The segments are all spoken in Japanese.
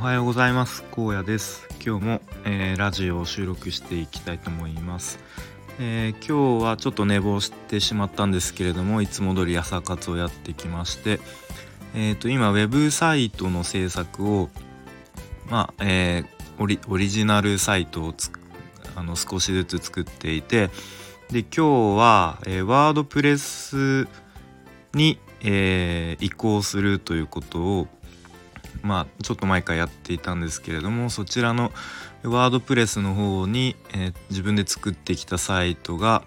はようございます。荒野です。今日も、えー、ラジオを収録していきたいと思います、えー、今日はちょっと寝坊してしまったんですけれどもいつも通り朝活をやってきましてえーと、今ウェブサイトの制作をまあ、え、オリジナルサイトをあの少しずつ作っていてで今日は、え、ワードプレスに、え、移行するということをまあちょっと前からやっていたんですけれどもそちらのワードプレスの方に、えー、自分で作ってきたサイトが、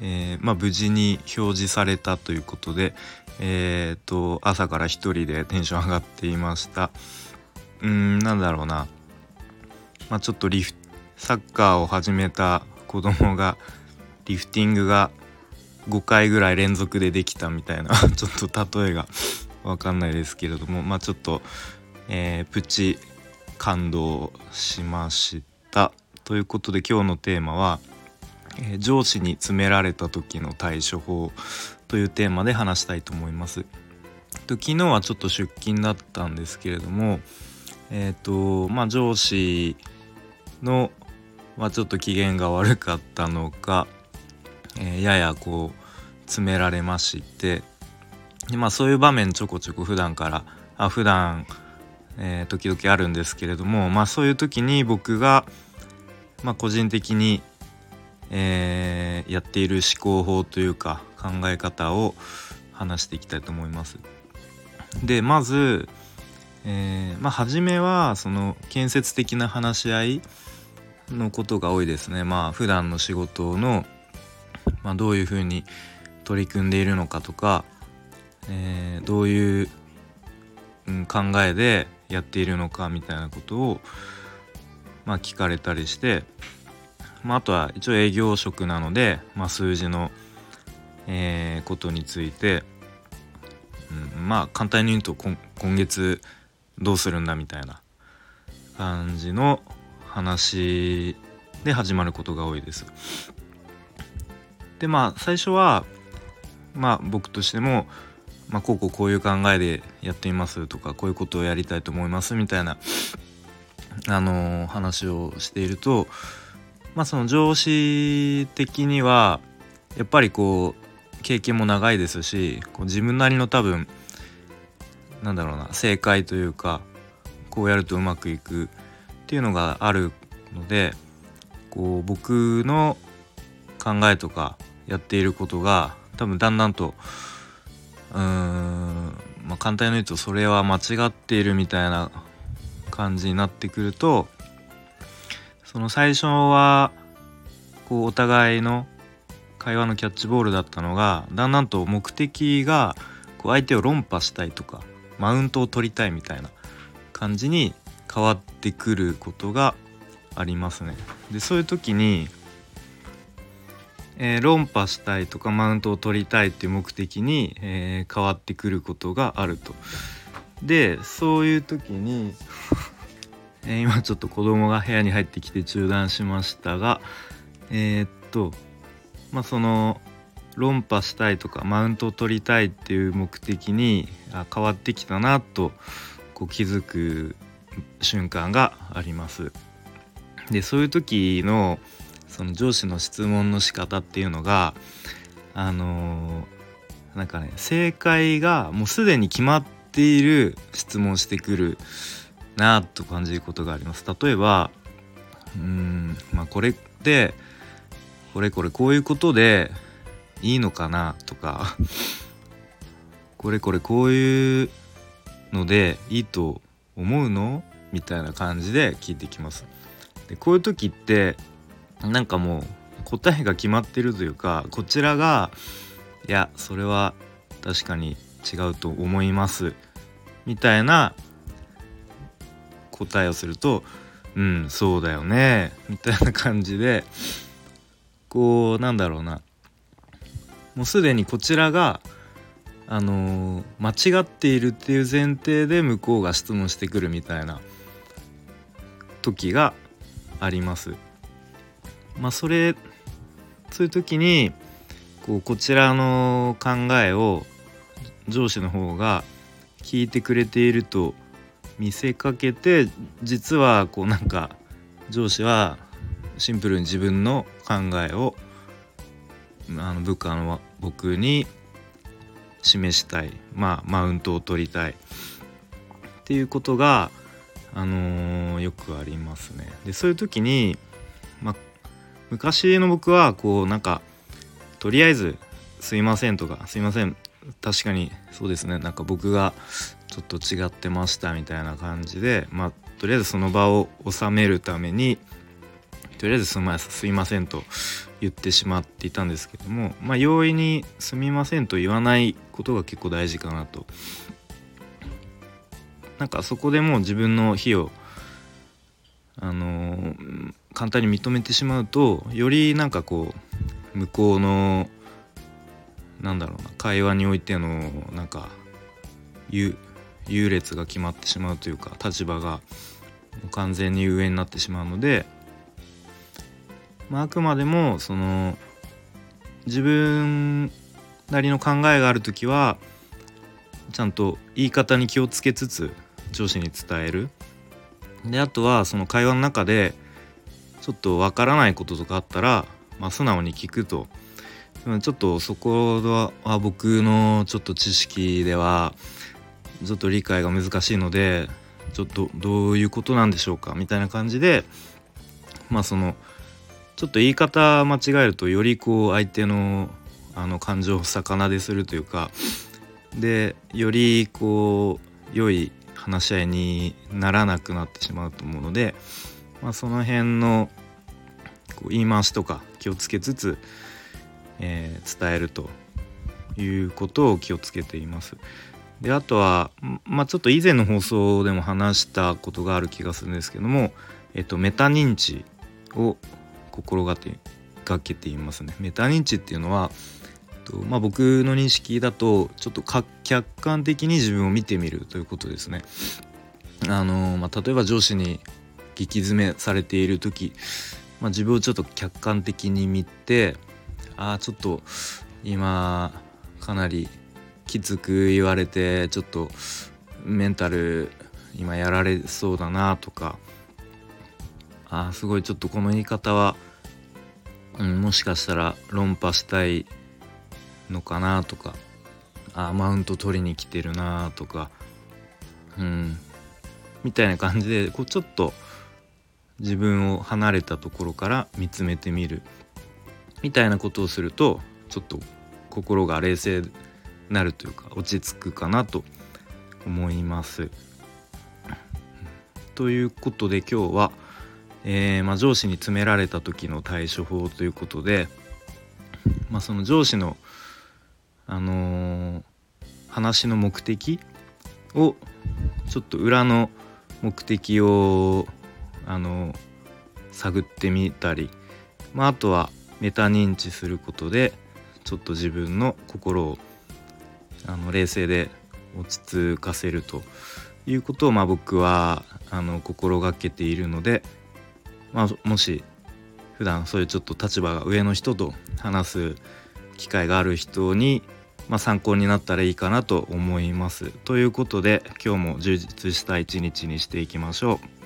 えー、まあ、無事に表示されたということで、えーと、朝から一人でテンション上がっていました。うんなんだろうな、まあ、ちょっとリフサッカーを始めた子供がリフティングが5回ぐらい連続でできたみたいな ちょっと例えが分かんないですけれどもまあちょっと、えー、プチ感動しましたということで今日のテーマは、えー、上司に詰められた時の対処法というテーマで話したいと思います。と昨日はちょっと出勤だったんですけれどもえっ、ー、とまあ上司の、まあ、ちょっと機嫌が悪かったのか、えー、ややこう詰められましてでまあそういう場面ちょこちょこ普段からあ普段、えー、時々あるんですけれどもまあそういう時に僕が、まあ、個人的に、えー、やっている思考法というか考え方を話していきたいと思います。でまず、えー、まあ初めはその建設的な話し合いのことが多いですね。まあ普段の仕事の、ま、どういうふうに取り組んでいるのかとか、えー、どういう、うん、考えでやっているのかみたいなことを、まあ、聞かれたりして、まあ、あとは一応営業職なので、まあ、数字のえー、ことについて、うん、まあ簡単に言うと今月どうするんだみたいな感じの話で始まることが多いです。でまあ最初はまあ僕としても、まあ、こうこうこういう考えでやってみますとかこういうことをやりたいと思いますみたいな、あのー、話をしているとまあその上司的にはやっぱりこう経験も長いですしこう自分なりの多分なんだろうな正解というかこうやるとうまくいくっていうのがあるのでこう僕の考えとかやっていることが多分だんだんとうーん、まあ、簡単に言うとそれは間違っているみたいな感じになってくるとその最初はこうお互いの会話のキャッチボールだったのがだんだんと目的がこう相手を論破したいとかマウントを取りたいみたいな感じに変わってくることがありますね。でそういう時に、えー、論破したいとかマウントを取りたいっていう目的に、えー、変わってくることがあると。でそういう時に え、今ちょっと子供が部屋に入ってきて中断しましたがえー、っとまあ、その論破したいとかマウントを取りたいっていう目的にあ変わってきたなとこう気づく瞬間があります。でそういう時のその上司の質問の仕方っていうのがあのー、なんかね正解がもうすでに決まっている質問してくるなと感じることがあります。例えばうんまあこれってこれこれこういうことでいいのかなとかこれこれこういうのでいいと思うのみたいな感じで聞いてきます。でこういう時ってなんかもう答えが決まってるというかこちらがいやそれは確かに違うと思いますみたいな答えをするとうんそうだよねみたいな感じでこうなんだろうなもうすでにこちらがあのー、間違っているっていう前提で向こうが質問してくるみたいな時があります。まあそれそういう時にこうこちらの考えを上司の方が聞いてくれていると見せかけて実はこうなんか上司はシンプルに自分の考えをあの部下の僕に示したい、まあ、マウントを取りたいっていうことが、あのー、よくありますね。でそういう時に、まあ、昔の僕はこうなんかとりあえず「すいません」とか「すいません確かにそうですねなんか僕がちょっと違ってました」みたいな感じでまあとりあえずその場を収めるためにとりあえずすいませんと言ってしまっていたんですけどもまあ容易に「すみません」と言わないことが結構大事かなと。なんかそこでもう自分の非をあのー、簡単に認めてしまうとよりなんかこう向こうのなんだろうな会話においてのなんか優劣が決まってしまうというか立場が完全に上になってしまうのでまあ、あくまでもその自分なりの考えがある時はちゃんと言い方に気をつけつつ上司に伝える。であとはその会話の中でちょっとわからないこととかあったら、まあ、素直に聞くと。ちょっとそこは僕のちょっと知識ではちょっと理解が難しいのでちょっとどういうことなんでしょうかみたいな感じでまあそのちょっと言い方間違えるとよりこう相手のあの感情を逆なでするというかでよりこう良い話し合いにならなくなってしまうと思うので、まあ、その辺のこう言い回しとか気をつけつつ、えー、伝えるということを気をつけています。であとは、まあ、ちょっと以前の放送でも話したことがある気がするんですけども、えっと、メタ認知を心がけていますね。メタ認知っていうのはまあ、僕の認識だとちょっと客観的に自分を見てみるということですね。あのまあ、例えば上司に激詰めされている時、まあ、自分をちょっと客観的に見てああちょっと今かなりきつく言われてちょっとメンタル今やられそうだなとかあすごいちょっとこの言い方は、うん、もしかしたら論破したいのかなとかあマウント取りに来てるなとかうん。みたいな感じでこうちょっと自分を離れたところから見つめてみる。みたいなことをするとちょっと心が冷静になるというか落ち着くかなと思います。ということで今日はえー、まあ、上司に詰められた時の対処法ということで、まあ、その上司の、あのー、話の目的をちょっと裏の目的を、あのー、探ってみたり、まあ、あとはメタ認知することでちょっと自分の心をあの冷静で落ち着かせるということを、まあ、僕はあの心がけているので。まあ、もし普段そういうちょっと立場が上の人と話す機会がある人に、まあ、参考になったらいいかなと思います。ということで今日も充実した一日にしていきましょう。